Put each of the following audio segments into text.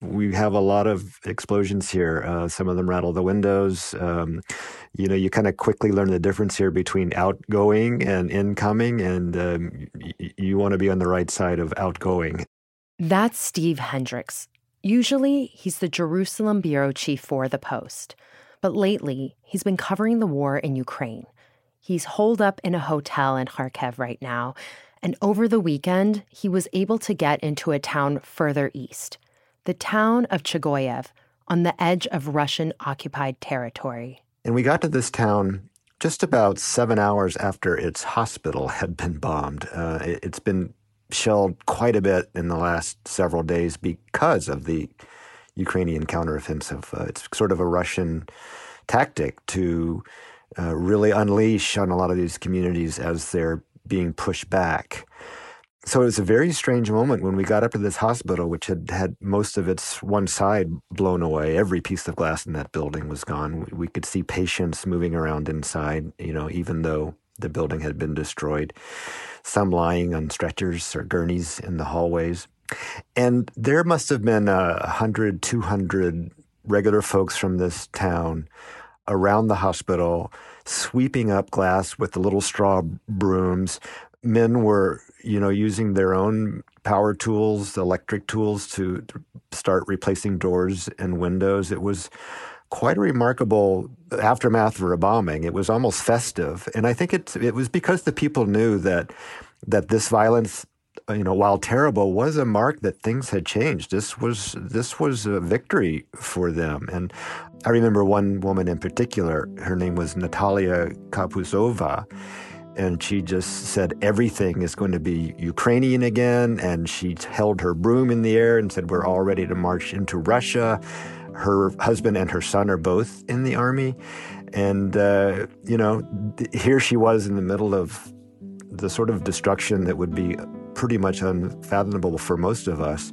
We have a lot of explosions here. Uh, some of them rattle the windows. Um, you know, you kind of quickly learn the difference here between outgoing and incoming, and um, y- you want to be on the right side of outgoing. That's Steve Hendrix. Usually, he's the Jerusalem bureau chief for The Post. But lately, he's been covering the war in Ukraine. He's holed up in a hotel in Kharkiv right now, and over the weekend, he was able to get into a town further east, the town of Chagoyev, on the edge of Russian occupied territory. And we got to this town just about seven hours after its hospital had been bombed. Uh, it, it's been shelled quite a bit in the last several days because of the Ukrainian counteroffensive. Uh, it's sort of a Russian tactic to uh, really unleash on a lot of these communities as they're being pushed back. So it was a very strange moment when we got up to this hospital, which had had most of its one side blown away. Every piece of glass in that building was gone. We could see patients moving around inside, you know, even though the building had been destroyed. Some lying on stretchers or gurneys in the hallways. And there must have been a 100, 200 regular folks from this town around the hospital sweeping up glass with the little straw brooms. Men were, you know, using their own power tools, electric tools to start replacing doors and windows. It was quite a remarkable aftermath for a bombing. It was almost festive, and I think it it was because the people knew that that this violence you know, while terrible, was a mark that things had changed. This was this was a victory for them. And I remember one woman in particular. Her name was Natalia Kapuzova. And she just said everything is going to be Ukrainian again. And she held her broom in the air and said, We're all ready to march into Russia. Her husband and her son are both in the army. And, uh, you know, here she was in the middle of the sort of destruction that would be pretty much unfathomable for most of us,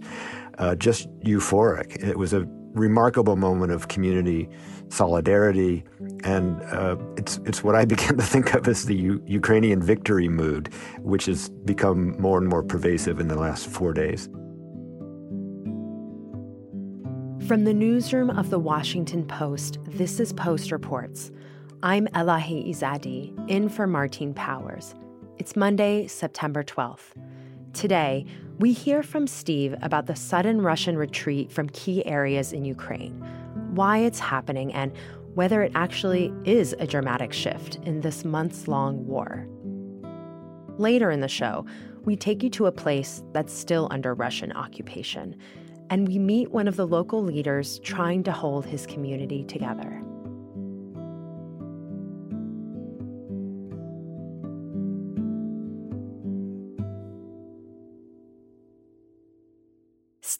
uh, just euphoric. It was a remarkable moment of community solidarity, and uh, it's it's what I began to think of as the U- Ukrainian victory mood, which has become more and more pervasive in the last four days. From the newsroom of the Washington Post, this is Post Reports. I'm Elahe Izadi, in for Martine Powers. It's Monday, September 12th. Today, we hear from Steve about the sudden Russian retreat from key areas in Ukraine, why it's happening, and whether it actually is a dramatic shift in this months long war. Later in the show, we take you to a place that's still under Russian occupation, and we meet one of the local leaders trying to hold his community together.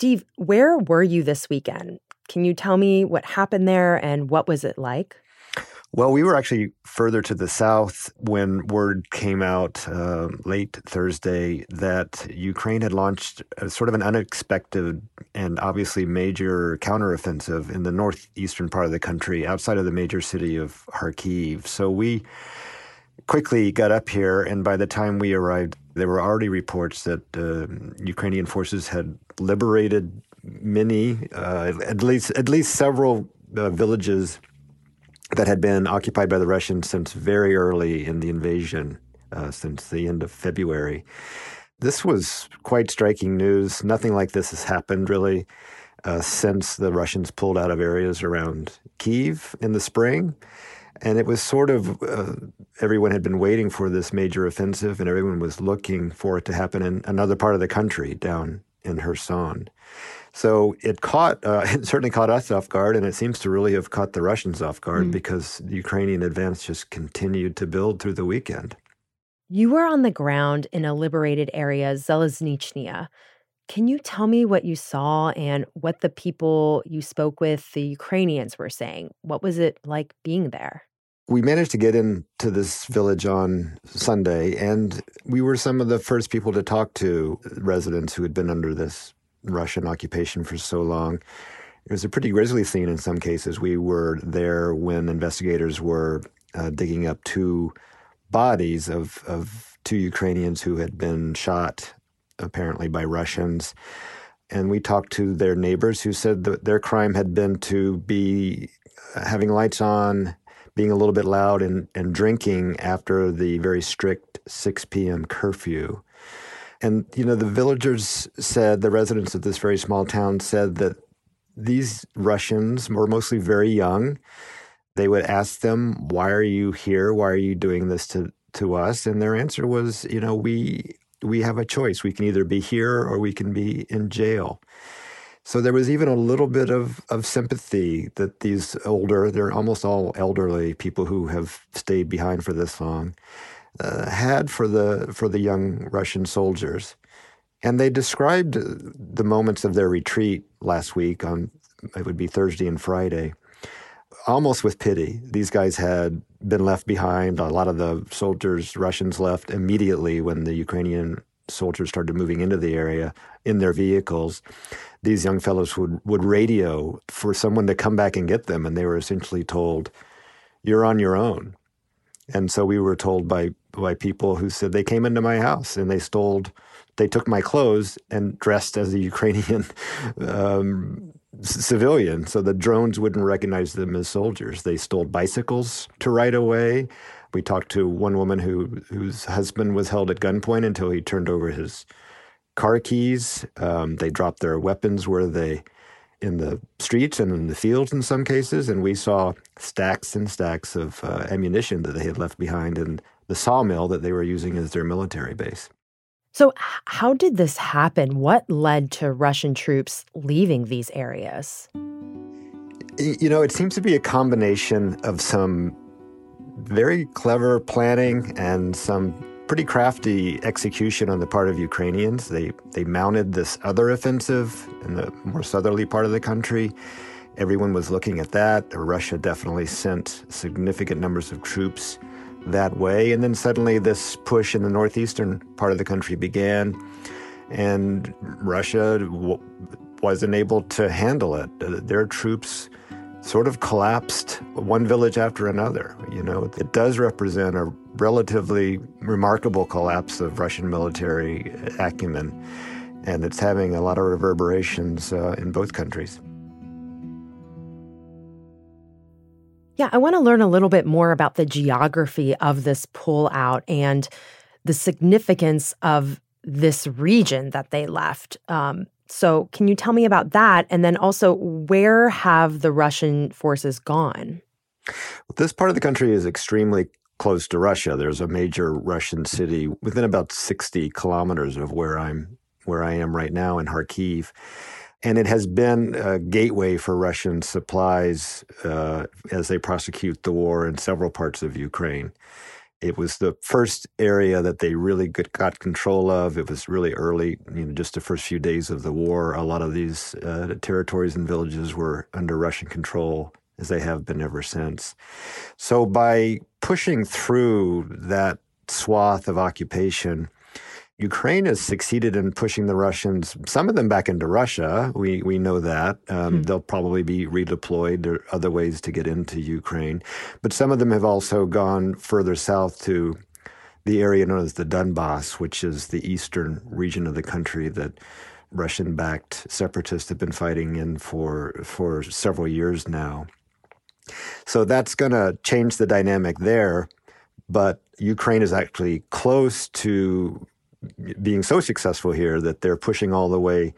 Steve, where were you this weekend? Can you tell me what happened there and what was it like? Well, we were actually further to the south when word came out uh, late Thursday that Ukraine had launched a, sort of an unexpected and obviously major counteroffensive in the northeastern part of the country, outside of the major city of Kharkiv. So we quickly got up here, and by the time we arrived, there were already reports that uh, Ukrainian forces had liberated many, uh, at least at least several uh, villages that had been occupied by the Russians since very early in the invasion, uh, since the end of February. This was quite striking news. Nothing like this has happened really uh, since the Russians pulled out of areas around Kiev in the spring. And it was sort of uh, everyone had been waiting for this major offensive, and everyone was looking for it to happen in another part of the country down in Kherson. So it caught, uh, it certainly caught us off guard, and it seems to really have caught the Russians off guard mm. because the Ukrainian advance just continued to build through the weekend. You were on the ground in a liberated area, Zaliznychne. Can you tell me what you saw and what the people you spoke with, the Ukrainians, were saying? What was it like being there? We managed to get into this village on Sunday, and we were some of the first people to talk to residents who had been under this Russian occupation for so long. It was a pretty grisly scene in some cases. We were there when investigators were uh, digging up two bodies of, of two Ukrainians who had been shot, apparently by Russians. and we talked to their neighbors who said that their crime had been to be having lights on, being a little bit loud, and, and drinking after the very strict 6 p.m. curfew. And, you know, the villagers said, the residents of this very small town said that these Russians were mostly very young. They would ask them, Why are you here? Why are you doing this to, to us? And their answer was, You know, we we have a choice. We can either be here or we can be in jail. So there was even a little bit of, of sympathy that these older, they're almost all elderly people who have stayed behind for this long, uh, had for the for the young Russian soldiers. And they described the moments of their retreat last week on it would be Thursday and Friday almost with pity. These guys had been left behind. A lot of the soldiers, Russians, left immediately when the Ukrainian soldiers started moving into the area in their vehicles. These young fellows would, would radio for someone to come back and get them, and they were essentially told, You're on your own. And so we were told by, by people who said they came into my house and they stole, they took my clothes and dressed as a Ukrainian um, civilian, so the drones wouldn't recognize them as soldiers. They stole bicycles to ride away. We talked to one woman who whose husband was held at gunpoint until he turned over his car keys. Um, they dropped their weapons where they in the streets and in the fields in some cases, and we saw stacks and stacks of uh, ammunition that they had left behind in the sawmill that they were using as their military base. So, how did this happen? What led to Russian troops leaving these areas? You know, it seems to be a combination of some very clever planning and some pretty crafty execution on the part of Ukrainians. They they mounted this other offensive in the more southerly part of the country. Everyone was looking at that. Russia definitely sent significant numbers of troops that way. And then suddenly this push in the northeastern part of the country began, and Russia w- wasn't able to handle it. Uh, their troops sort of collapsed one village after another. You know, it does represent a relatively remarkable collapse of Russian military acumen, and it's having a lot of reverberations uh, in both countries. Yeah, I want to learn a little bit more about the geography of this pullout and the significance of this region that they left. Um, so, can you tell me about that? And then also, where have the Russian forces gone? This part of the country is extremely close to Russia. There's a major Russian city within about 60 kilometers of where I'm where I am right now in Kharkiv and it has been a gateway for Russian supplies uh, as they prosecute the war in several parts of Ukraine. It was the first area that they really got control of. It was really early, you know, just the first few days of the war. A lot of these uh, territories and villages were under Russian control, as they have been ever since. So by pushing through that swath of occupation, Ukraine has succeeded in pushing the Russians, some of them back into Russia. We we know that um, hmm. they'll probably be redeployed. There are other ways to get into Ukraine, but some of them have also gone further south to the area known as the Donbass, which is the eastern region of the country that Russian-backed separatists have been fighting in for for several years now. So that's going to change the dynamic there, but Ukraine is actually close to being so successful here that they're pushing all the way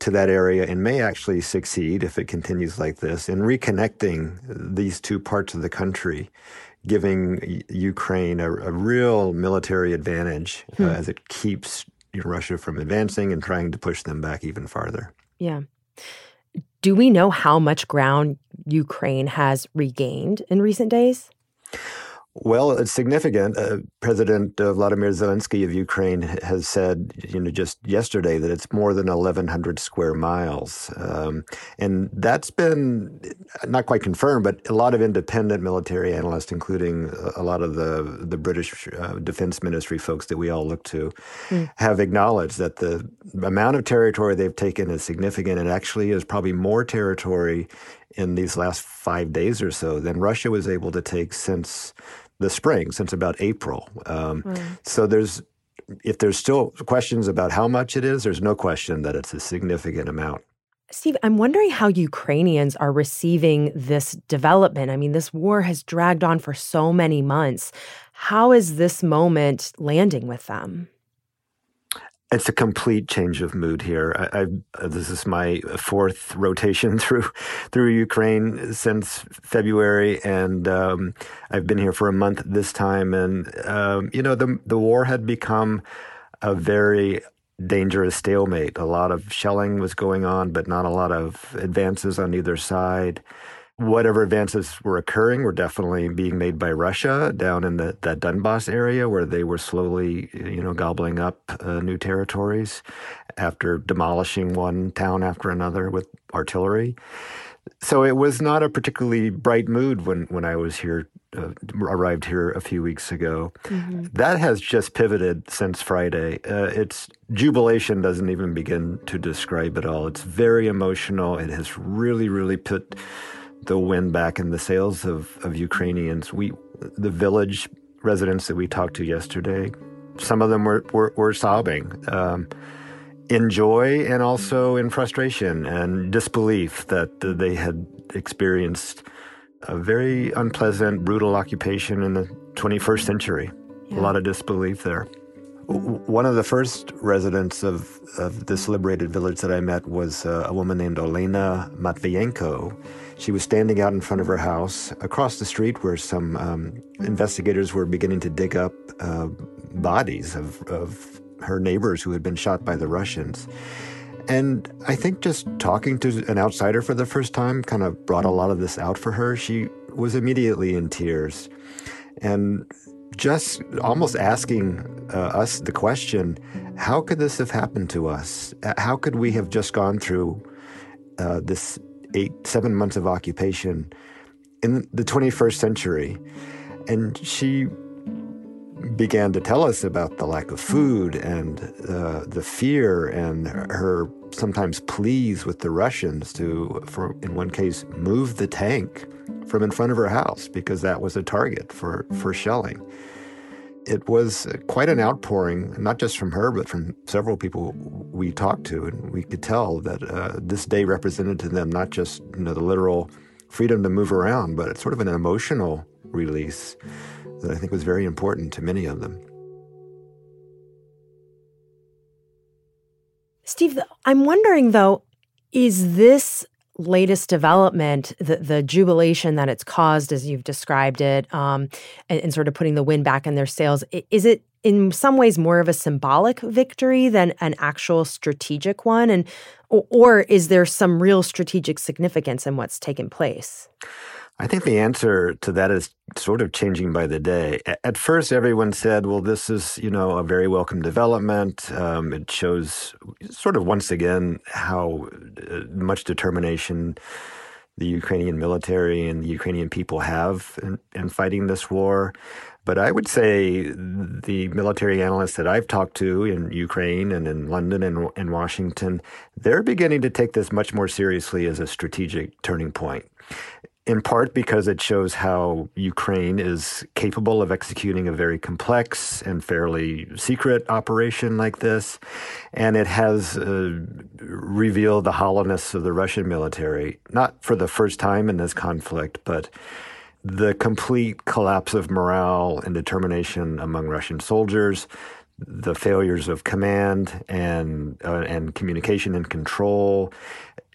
to that area and may actually succeed if it continues like this in reconnecting these two parts of the country, giving Ukraine a, a real military advantage uh, hmm. uh, as it keeps Russia from advancing and trying to push them back even farther. Yeah. Do we know how much ground Ukraine has regained in recent days? Well, it's significant. Uh, President uh, Vladimir Zelensky of Ukraine has said, you know, just yesterday that it's more than 1,100 square miles, um, and that's been not quite confirmed, but a lot of independent military analysts, including a lot of the the British uh, Defense Ministry folks that we all look to, mm. have acknowledged that the amount of territory they've taken is significant. and actually is probably more territory in these last five days or so than Russia was able to take since the spring, since about April. Um, mm. So there's if there's still questions about how much it is, there's no question that it's a significant amount. Steve, I'm wondering how Ukrainians are receiving this development. I mean, this war has dragged on for so many months. How is this moment landing with them? It's a complete change of mood here. I, I, this is my fourth rotation through through Ukraine since February, and um, I've been here for a month this time. And um, you know, the the war had become a very dangerous stalemate. A lot of shelling was going on, but not a lot of advances on either side whatever advances were occurring were definitely being made by Russia down in the that Donbass area where they were slowly, you know, gobbling up uh, new territories after demolishing one town after another with artillery. So it was not a particularly bright mood when when I was here. Uh, arrived here a few weeks ago. Mm-hmm. That has just pivoted since Friday. Uh, it's jubilation doesn't even begin to describe it all. It's very emotional. It has really, really put the wind back in the sails of, of Ukrainians. We, the village residents that we talked to yesterday, some of them were, were, were sobbing um, in joy and also in frustration and disbelief that they had experienced a very unpleasant, brutal occupation in the 21st century. Yeah. A lot of disbelief there. One of the first residents of, of this liberated village that I met was uh, a woman named Olena Matvienko. She was standing out in front of her house across the street where some um, investigators were beginning to dig up uh, bodies of, of her neighbors who had been shot by the Russians. And I think just talking to an outsider for the first time kind of brought a lot of this out for her. She was immediately in tears. And just almost asking uh, us the question how could this have happened to us? How could we have just gone through uh, this eight, seven months of occupation in the 21st century. And she began to tell us about the lack of food and uh, the fear and her sometimes pleas with the Russians to, for in one case, move the tank from in front of her house because that was a target for, for shelling it was quite an outpouring, not just from her, but from several people we talked to. And we could tell that uh, this day represented to them not just you know, the literal freedom to move around, but it's sort of an emotional release that I think was very important to many of them. Steve, I'm wondering though, is this latest development, the, the jubilation that it's caused, as you've described it, um, and, and, sort of putting the wind back in their sails, is it in some ways more of a symbolic victory than an actual strategic one? And or, or is there some real strategic significance in what's taken place? I think the answer to that is sort of changing by the day. At first, everyone said, well, this is, you know, a very welcome development. Um, it shows sort of once again how uh, much determination the Ukrainian military and the Ukrainian people have in, in fighting this war. But I would say the military analysts that I've talked to in Ukraine and in London and in Washington, they're beginning to take this much more seriously as a strategic turning point in part because it shows how Ukraine is capable of executing a very complex and fairly secret operation like this. And it has uh, revealed the hollowness of the Russian military, not for the first time in this conflict, but the complete collapse of morale and determination among Russian soldiers, the failures of command and uh, and communication and control.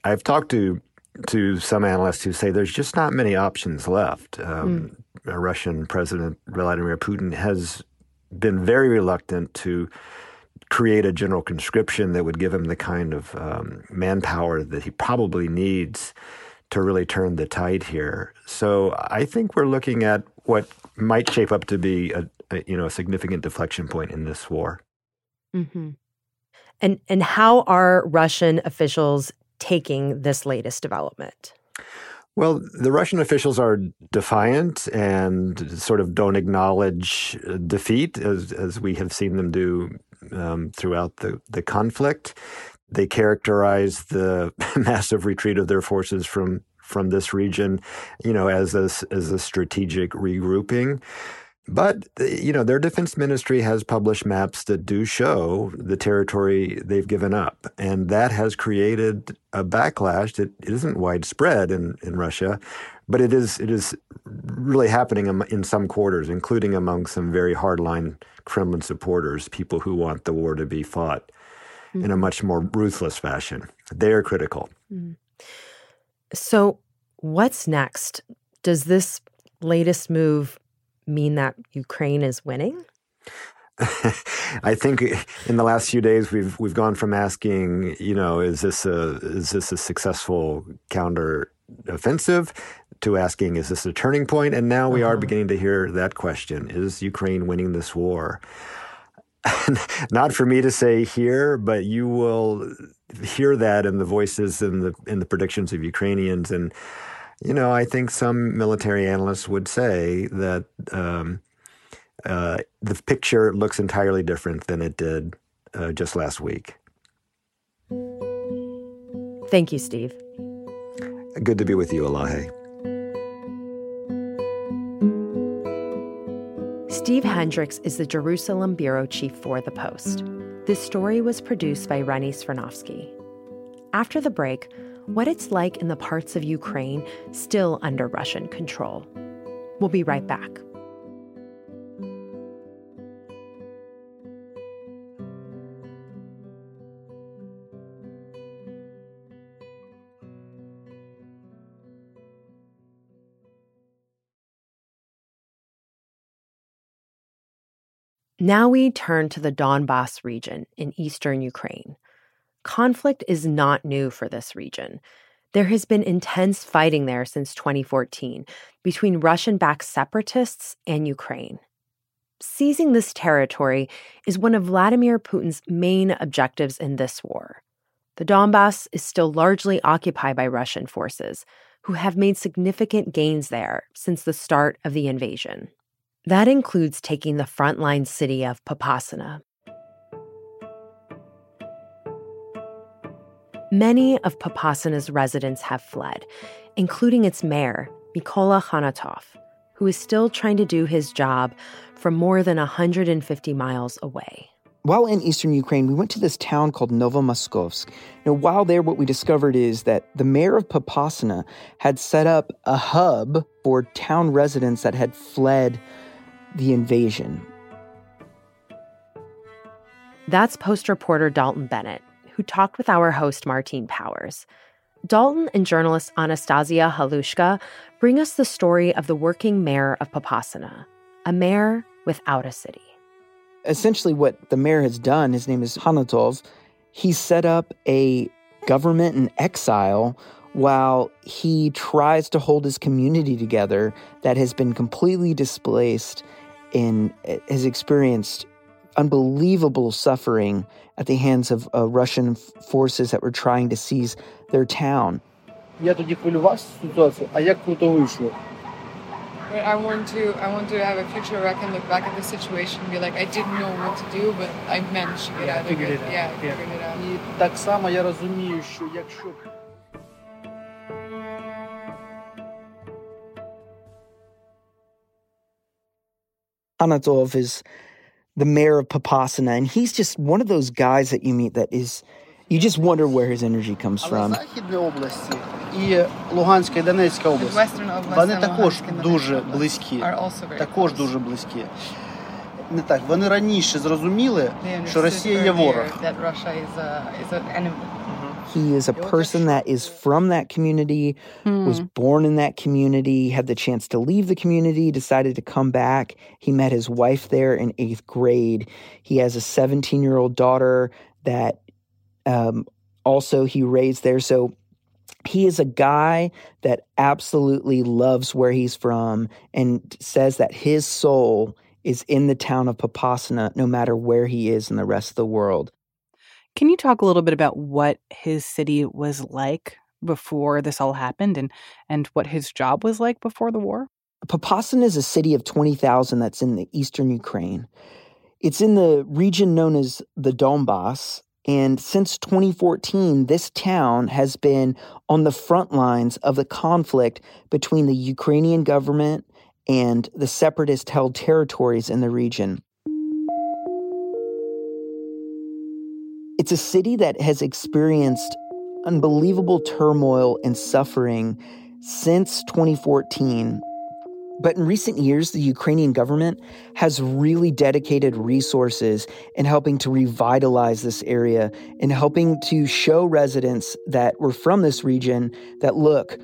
I've talked to to some analysts who say there's just not many options left. Um, mm. Russian President Vladimir Putin has been very reluctant to create a general conscription that would give him the kind of um, manpower that he probably needs to really turn the tide here. So I think we're looking at what might shape up to be a, a you know a significant deflection point in this war. Mm-hmm. And and how are Russian officials taking this latest development? Well, the Russian officials are defiant and sort of don't acknowledge defeat, as, as we have seen them do um, throughout the, the conflict. They characterize the massive retreat of their forces from from this region, you know, as a, as a strategic regrouping. But, you know, their defense ministry has published maps that do show the territory they've given up. And that has created a backlash that isn't widespread in, in Russia, but it is, it is really happening in some quarters, including among some very hardline Kremlin supporters, people who want the war to be fought mm-hmm. in a mm-hmm. much more ruthless fashion. They are critical. Mm-hmm. So, what's next? Does this latest move mean that Ukraine is winning? I think in the last few days we've we've gone from asking, you know, is this a is this a successful counter offensive to asking, is this a turning point? And now we uh-huh. are beginning to hear that question: Is Ukraine winning this war? Not for me to say here, but you will hear that in the voices and the in the predictions of Ukrainians and you know, I think some military analysts would say that um, uh, the picture looks entirely different than it did uh, just last week. Thank you, Steve. Good to be with you, Elahe. Steve Hendrix is the Jerusalem bureau chief for The Post. This story was produced by Rennie Svirnovskiy. After the break, what it's like in the parts of Ukraine still under Russian control. We'll be right back. Now we turn to the Donbass region in eastern Ukraine. Conflict is not new for this region. There has been intense fighting there since 2014 between Russian backed separatists and Ukraine. Seizing this territory is one of Vladimir Putin's main objectives in this war. The Donbass is still largely occupied by Russian forces, who have made significant gains there since the start of the invasion. That includes taking the frontline city of Popasna, Many of Popasna's residents have fled, including its mayor, Mykola Khanatov, who is still trying to do his job from more than 150 miles away. While in eastern Ukraine, we went to this town called Novomoskovsk. Now, while there, what we discovered is that the mayor of Popasna had set up a hub for town residents that had fled the invasion. That's Post reporter Dalton Bennett who talked with our host, Martine Powers. Dalton and journalist Anastasia Halushka bring us the story of the working mayor of Popasna, a mayor without a city. Essentially, what the mayor has done, his name is Khanatov, he set up a government in exile while he tries to hold his community together that has been completely displaced and eh, has experienced unbelievable suffering at the hands of uh, Russian forces that were trying to seize their town. I want to I want to have a future where I can look back at the situation and be like I didn't know what to do, but I managed to get yeah, out of it. it out. Yeah, I figured it out. І так само я розумію, що якщо Anatov is the mayor of Popasna, and he's just one of those guys that you meet that is you just wonder where his energy comes from. І Луганська і Донецька область вони також дуже близькі. Також дуже близькі. Не так вони раніше зрозуміли, що Росія є ворог. He is a person that is from that community, mm. was born in that community, had the chance to leave the community, decided to come back. He met his wife there in eighth grade. He has a 17 year old daughter that um, also he raised there. So he is a guy that absolutely loves where he's from and says that his soul is in the town of Popasna no matter where he is in the rest of the world. Can you talk a little bit about what his city was like before this all happened and, and what his job was like before the war? Popasna is a city of 20,000 that's in the eastern Ukraine. It's in the region known as the Donbass. And since 2014, this town has been on the front lines of the conflict between the Ukrainian government and the separatist held territories in the region. It's a city that has experienced unbelievable turmoil and suffering since 2014. But in recent years, the Ukrainian government has really dedicated resources in helping to revitalize this area and helping to show residents that were from this region that look,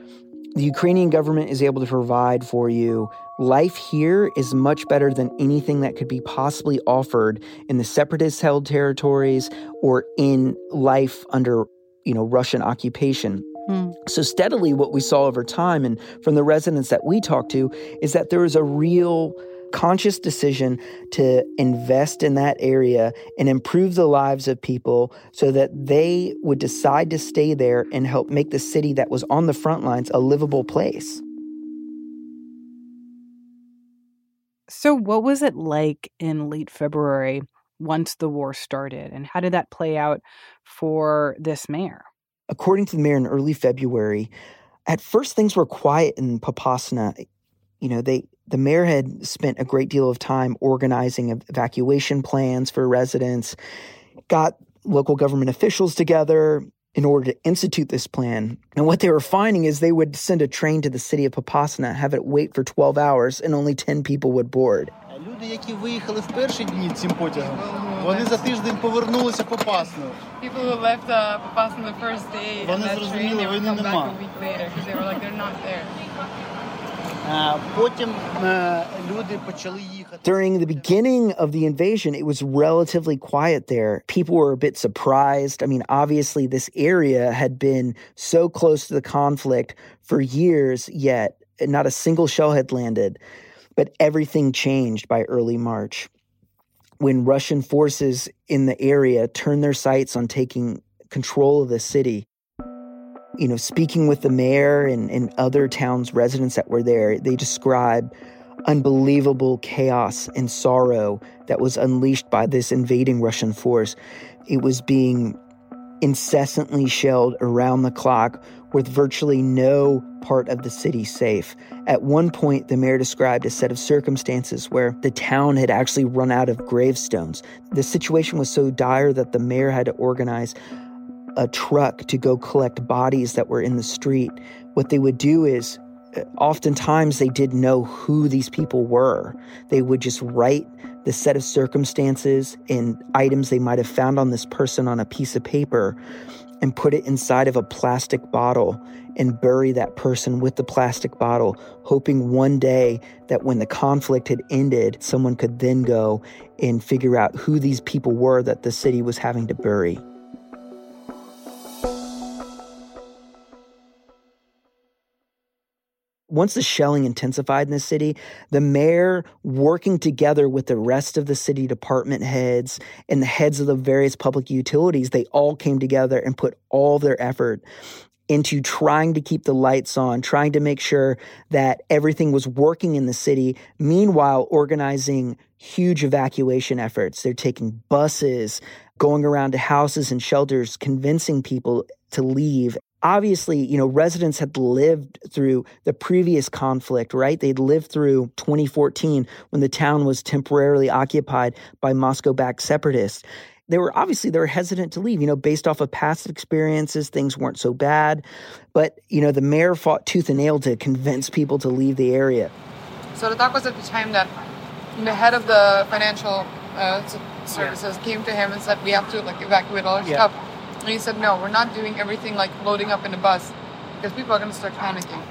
the Ukrainian government is able to provide for you life here is much better than anything that could be possibly offered in the separatist held territories or in life under you know Russian occupation. Mm. So steadily what we saw over time and from the residents that we talked to is that there is a real conscious decision to invest in that area and improve the lives of people so that they would decide to stay there and help make the city that was on the front lines a livable place. So, what was it like in late February once the war started? And how did that play out for this mayor? According to the mayor in early February, at first things were quiet in Popasna. You know, they the mayor had spent a great deal of time organizing evacuation plans for residents, got local government officials together, in order to institute this plan. And what they were finding is they would send a train to the city of Popasna, have it wait for 12 hours, and only 10 people would board. People who left в перші дні цим. People who left uh, Popasna the first day вони and зрозуміли, train, війни нема. Потім люди почали їхати. During the beginning of the invasion, it was relatively quiet there. People were a bit surprised. I mean, obviously, this area had been so close to the conflict for years, yet not a single shell had landed. But everything changed by early March when Russian forces in the area turned their sights on taking control of the city you know, speaking with the mayor and, and other towns residents that were there, they describe unbelievable chaos and sorrow that was unleashed by this invading Russian force. It was being incessantly shelled around the clock with virtually no part of the city safe. At one point, the mayor described a set of circumstances where the town had actually run out of gravestones. The situation was so dire that the mayor had to organize a truck to go collect bodies that were in the street, what they would do is oftentimes they didn't know who these people were. They would just write the set of circumstances and items they might have found on this person on a piece of paper and put it inside of a plastic bottle and bury that person with the plastic bottle, hoping one day that when the conflict had ended, someone could then go and figure out who these people were that the city was having to bury. Once the shelling intensified in the city, the mayor working together with the rest of the city department heads and the heads of the various public utilities, they all came together and put all their effort into trying to keep the lights on, trying to make sure that everything was working in the city. Meanwhile, organizing huge evacuation efforts. They're taking buses, going around to houses and shelters, convincing people to leave obviously, you know, residents had lived through the previous conflict, right? They'd lived through 2014 when the town was temporarily occupied by Moscow backed separatists. They were obviously they were hesitant to leave, you know, based off of past experiences, things weren't so bad. But, you know, the mayor fought tooth and nail to convince people to leave the area. So that was at the time that the head of the financial uh, services yeah. came to him and said, "We have to like evacuate all our yeah. stuff." And he said, no, we're not doing everything like loading up in a bus because people are going to start panicking.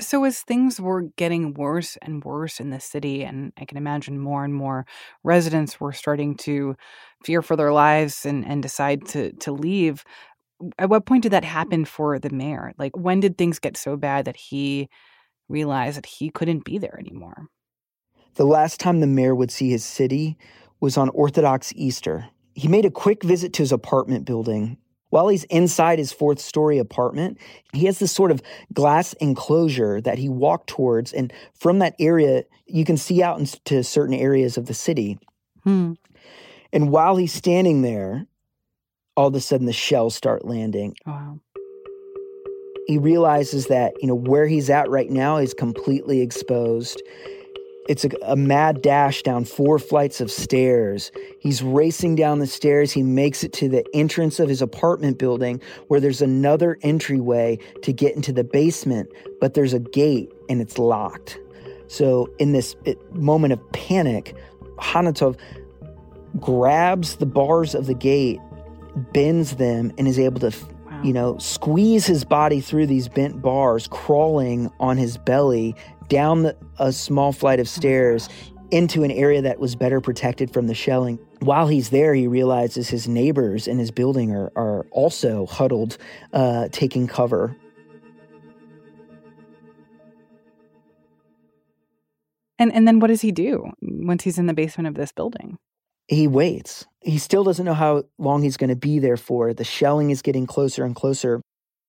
So, as things were getting worse and worse in the city, and I can imagine more and more residents were starting to fear for their lives and, and decide to, to leave, at what point did that happen for the mayor? Like, when did things get so bad that he realized that he couldn't be there anymore? The last time the mayor would see his city was on Orthodox Easter, he made a quick visit to his apartment building. While he's inside his fourth story apartment, he has this sort of glass enclosure that he walked towards. And from that area, you can see out into certain areas of the city. Hmm. And while he's standing there, all of a sudden the shells start landing. Wow. he realizes that, you know, where he's at right now is completely exposed. It's a, a, mad dash down four flights of stairs. He's racing down the stairs. He makes it to the entrance of his apartment building where there's another entryway to get into the basement, but there's a gate and it's locked. So, in this uh, moment of panic, Khanatov grabs the bars of the gate, bends them, and is able to you know, squeeze his body through these bent bars, crawling on his belly down the, a small flight of stairs into an area that was better protected from the shelling. While he's there, he realizes his neighbors in his building are, are also huddled, uh, taking cover. And and then what does he do once he's in the basement of this building? He waits. He still doesn't know how long he's going to be there for. The shelling is getting closer and closer.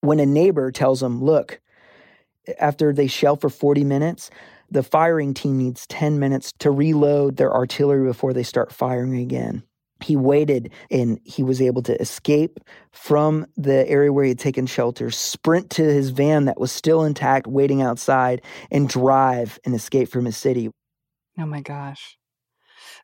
When a neighbor tells him, "Look, after they shell for 40 minutes, the firing team needs 10 minutes to reload their artillery before they start firing again. He waited and he was able to escape from the area where he had taken shelter, sprint to his van that was still intact, waiting outside, and drive and escape from his city. Oh my gosh.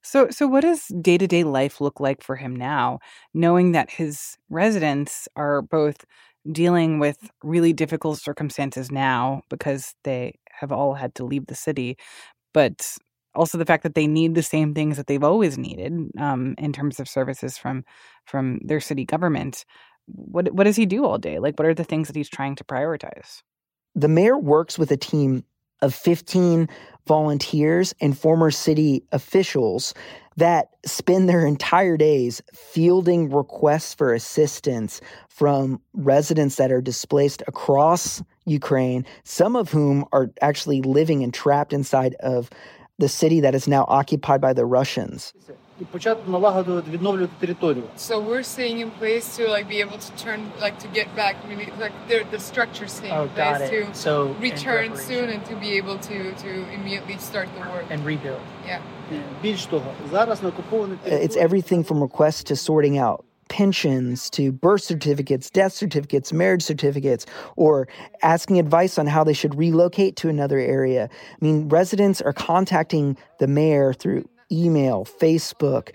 So so what does day-to-day life look like for him now, knowing that his residents are both dealing with really difficult circumstances now because they have all had to leave the city, but also the fact that they need the same things that they've always needed um, in terms of services from from their city government. What what does he do all day? Like, what are the things that he's trying to prioritize? The mayor works with a team of 15 volunteers and former city officials that spend their entire days fielding requests for assistance from residents that are displaced across Ukraine, some of whom are actually living and trapped inside of the city that is now occupied by the Russians. So we're staying in place to like be able to turn like to get back really like the the structure staying oh, in place to so return soon and to be able to to immediately start the work and rebuild. Yeah. It's everything from requests to sorting out pensions to birth certificates, death certificates, marriage certificates, or asking advice on how they should relocate to another area. I mean, residents are contacting the mayor through email, Facebook,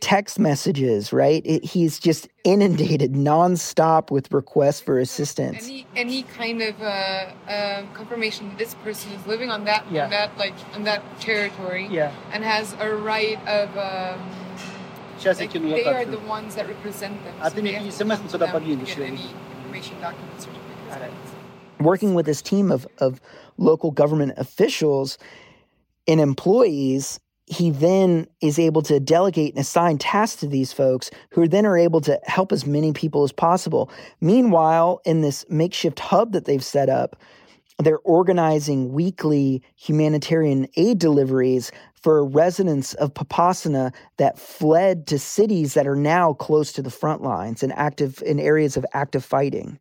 text messages, right? It, he's just inundated nonstop with requests for assistance. Any, any kind of uh, uh, confirmation that this person is living on that, yeah. on that like on that territory, yeah. and has a right of. Um, Сейчас like, they are the ones that represent them. А so ты мне смс сюда подвинешь. Working with this team of, of local government officials and employees, he then is able to delegate and assign tasks to these folks who then are able to help as many people as possible. Meanwhile, in this makeshift hub that they've set up, they're organizing weekly humanitarian aid deliveries for residents of Popasna that fled to cities that are now close to the front lines and active in areas of active fighting.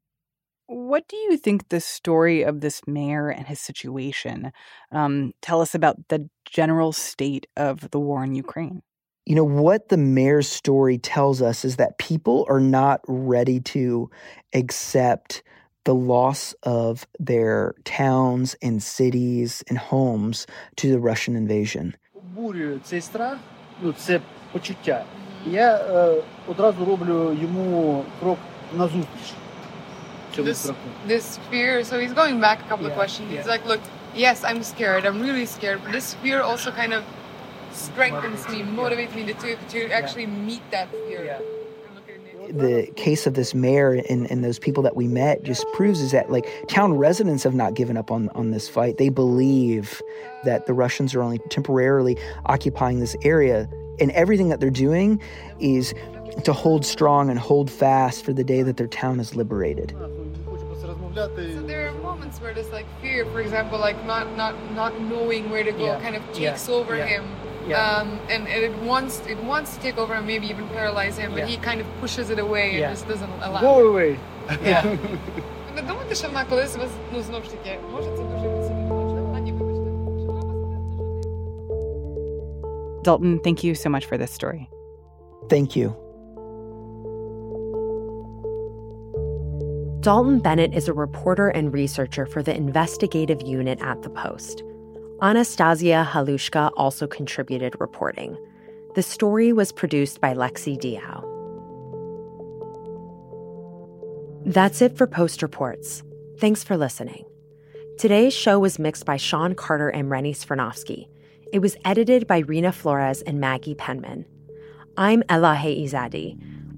What do you think the story of this mayor and his situation um, tell us about the general state of the war in Ukraine? You know, what the mayor's story tells us is that people are not ready to accept the loss of their towns and cities and homes to the Russian invasion обурює цей страх, ну це почуття. Я е, одразу роблю йому крок назустріч. This, this fear, so he's going back a couple yeah, of questions. Yeah. He's like, look, yes, I'm scared. I'm really scared. But this fear also kind of strengthens me, motivates me to, to actually meet that fear the case of this mayor and, and those people that we met just proves is that like town residents have not given up on, on this fight. They believe that the Russians are only temporarily occupying this area. And everything that they're doing is to hold strong and hold fast for the day that their town is liberated. So there are moments where there's like fear, for example, like not not not knowing where to go, yeah. kind of takes yeah. over yeah. him yeah. Um, and, and, it wants it wants to take over and maybe even paralyze him, but yeah. he kind of pushes it away yeah. and just doesn't allow. Go away. Yeah. Не думайте, що вона колись вас ну знову ж таки може це дуже Dalton, thank you so much for this story. Thank you. Dalton Bennett is a reporter and researcher for the investigative unit at the Post. Anastasia Halushka also contributed reporting. The story was produced by Lexi Diao. That's it for Post Reports. Thanks for listening. Today's show was mixed by Sean Carter and Rennie Svirnovskiy. It was edited by Reena Flores and Maggie Penman. I'm Elahe Izadi.